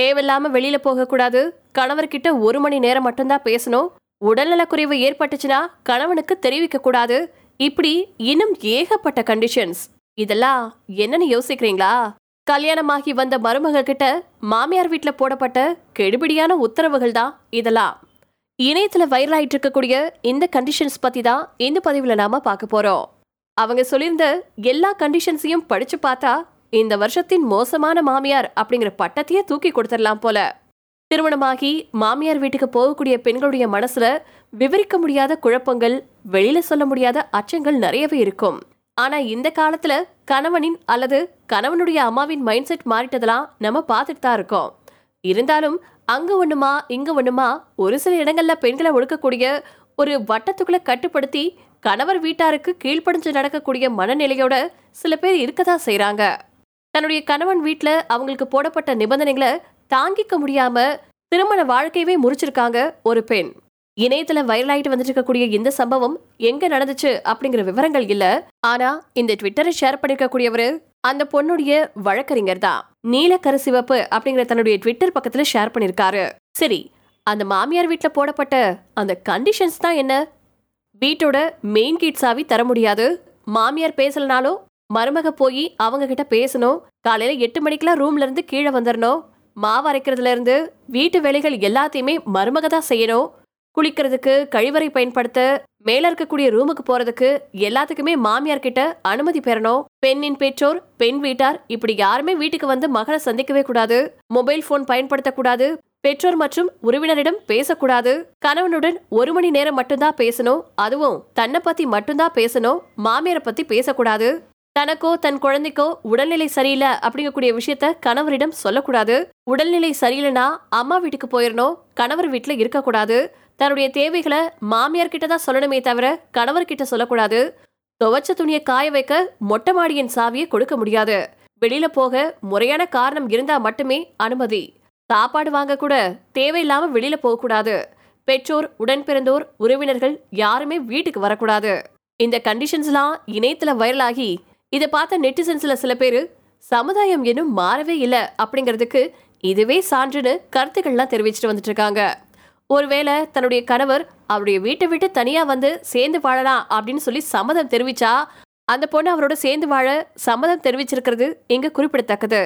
தேவையில்லாம வெளியில போகக்கூடாது. கணவர்கிட்ட ஒரு மணி நேரம் மட்டும்தான் பேசணும். உடல்நலக்குறைவு ஏற்பட்டுச்சுன்னா கணவனுக்கு தெரிவிக்க கூடாது இப்படி இன்னும் ஏகப்பட்ட கண்டிஷன்ஸ் இதெல்லாம் என்னன்னு யோசிக்கிறீங்களா? கல்யாணமாகி வந்த மருமக கிட்ட மாமியார் வீட்டில் போடப்பட்ட கெடுபிடியான உத்தரவுகள் தான் இதெல்லாம். இணையத்தில் வைரல் ஆயிட்டு இருக்கக்கூடிய இந்த கண்டிஷன்ஸ் பத்தி தான் இந்த பதிவில் நாம பார்க்க போறோம். அவங்க சொல்லியிருந்த எல்லா கண்டிஷன்ஸையும் படிச்சு பார்த்தா இந்த வருஷத்தின் மோசமான மாமியார் அப்படிங்கிற பட்டத்தையே தூக்கி கொடுத்துடலாம் போல. திருமணமாகி மாமியார் வீட்டுக்கு போகக்கூடிய பெண்களுடைய மனசுல விவரிக்க முடியாத குழப்பங்கள் வெளியில சொல்ல முடியாத அச்சங்கள் நிறையவே இருக்கும். ஆனா இந்த காலத்துல கணவனின் அல்லது கணவனுடைய அம்மாவின் மைண்ட் செட் மாறிட்டதெல்லாம் நம்ம பார்த்துட்டு தான் இருக்கோம். இருந்தாலும் அங்க ஒண்ணுமா இங்க ஒண்ணுமா ஒரு சில இடங்கள்ல பெண்களை ஒடுக்கக்கூடிய ஒரு வட்டத்துக்குள்ள கட்டுப்படுத்தி கணவர் வீட்டாருக்கு கீழ்ப்படிஞ்சு நடக்கக்கூடிய மனநிலையோட சில பேர் இருக்கதான் செய்யறாங்க தன்னுடைய கணவன் வீட்டில் அவங்களுக்கு போடப்பட்ட நிபந்தனைகளை தாங்கிக்க முடியாம திருமண வாழ்க்கையவே முறிச்சிருக்காங்க ஒரு பெண். இணையத்துல வைரலாயிட்டு வந்துட்டு இருக்கக்கூடிய இந்த சம்பவம் எங்க நடந்துச்சு அப்படிங்கிற விவரங்கள் இல்ல. ஆனா இந்த ட்விட்டரை ஷேர் பண்ணிருக்கக்கூடியவரு அந்த பொண்ணுடைய வழக்கறிஞர் தான். நீலக்கரு சிவப்பு அப்படிங்கிற தன்னுடைய ட்விட்டர் பக்கத்துல ஷேர் பண்ணிருக்காரு. சரி அந்த மாமியார் வீட்டில் போடப்பட்ட அந்த கண்டிஷன்ஸ் தான் என்ன? வீட்டோட மெயின் கேட் சாவி தர முடியாது. மாமியார் பேசலனாலும் மருமக போய் அவங்க கிட்ட பேசணும். காலையில எட்டு மணிக்கெல்லாம் ரூம்ல இருந்து கீழே வந்துடணும் மாவு அரைக்கிறதுல இருந்து வீட்டு வேலைகள் எல்லாத்தையுமே மருமக தான் செய்யணும். குளிக்கிறதுக்கு கழிவறை பயன்படுத்த மேல இருக்கக்கூடிய ரூமுக்கு போறதுக்கு எல்லாத்துக்குமே மாமியார் கிட்ட அனுமதி பெறணும். பெண்ணின் பெற்றோர் பெண் வீட்டார் இப்படி யாருமே வீட்டுக்கு வந்து மகளை சந்திக்கவே கூடாது. மொபைல் போன் பயன்படுத்தக்கூடாது பெற்றோர் மற்றும் உறவினரிடம் பேசக்கூடாது. கணவனுடன் ஒரு மணி நேரம் மட்டும்தான் பேசணும். அதுவும் தன்னை பத்தி மட்டும்தான் பேசணும். மாமியாரை பத்தி பேசக்கூடாது. தனக்கோ தன் குழந்தைக்கோ உடல்நிலை சரியில்லை அப்படிங்கக்கூடிய விஷயத்த கணவரிடம் சொல்லக்கூடாது. உடல்நிலை சரியில்லைன்னா அம்மா வீட்டுக்கு போயிடணும் கணவர் வீட்டில் இருக்கக்கூடாது. தன்னுடைய தேவைகளை மாமியார் கிட்ட தான் சொல்லணுமே தவிர கணவர்கிட்ட சொல்லக்கூடாது. துவைச்ச துணியை காய வைக்க மொட்டை மாடியின் சாவியை கொடுக்க முடியாது. வெளியில போக முறையான காரணம் இருந்தா மட்டுமே அனுமதி. சாப்பாடு வாங்க கூட தேவையில்லாம வெளியில போகக்கூடாது. பெற்றோர் உடன் பிறந்தோர் உறவினர்கள் யாருமே வீட்டுக்கு வரக்கூடாது. இந்த கண்டிஷன்ஸ்லாம் இணையத்துல வைரலாகி இதை பார்த்த நெட்டிசன்ஸ்ல சில பேர் சமுதாயம் இன்னும் மாறவே இல்லை அப்படிங்கிறதுக்கு இதுவே சான்றுன்னு கருத்துக்கள்லாம் தெரிவிச்சுட்டு வந்துட்டு இருக்காங்க ஒருவேளை தன்னுடைய கணவர் அவருடைய வீட்டை விட்டு தனியா வந்து சேர்ந்து வாழலாம் அப்படின்னு சொல்லி சம்மதம் தெரிவிச்சா அந்த பொண்ணு அவரோட சேர்ந்து வாழ சம்மதம் தெரிவிச்சிருக்கிறது இங்க குறிப்பிடத்தக்கது.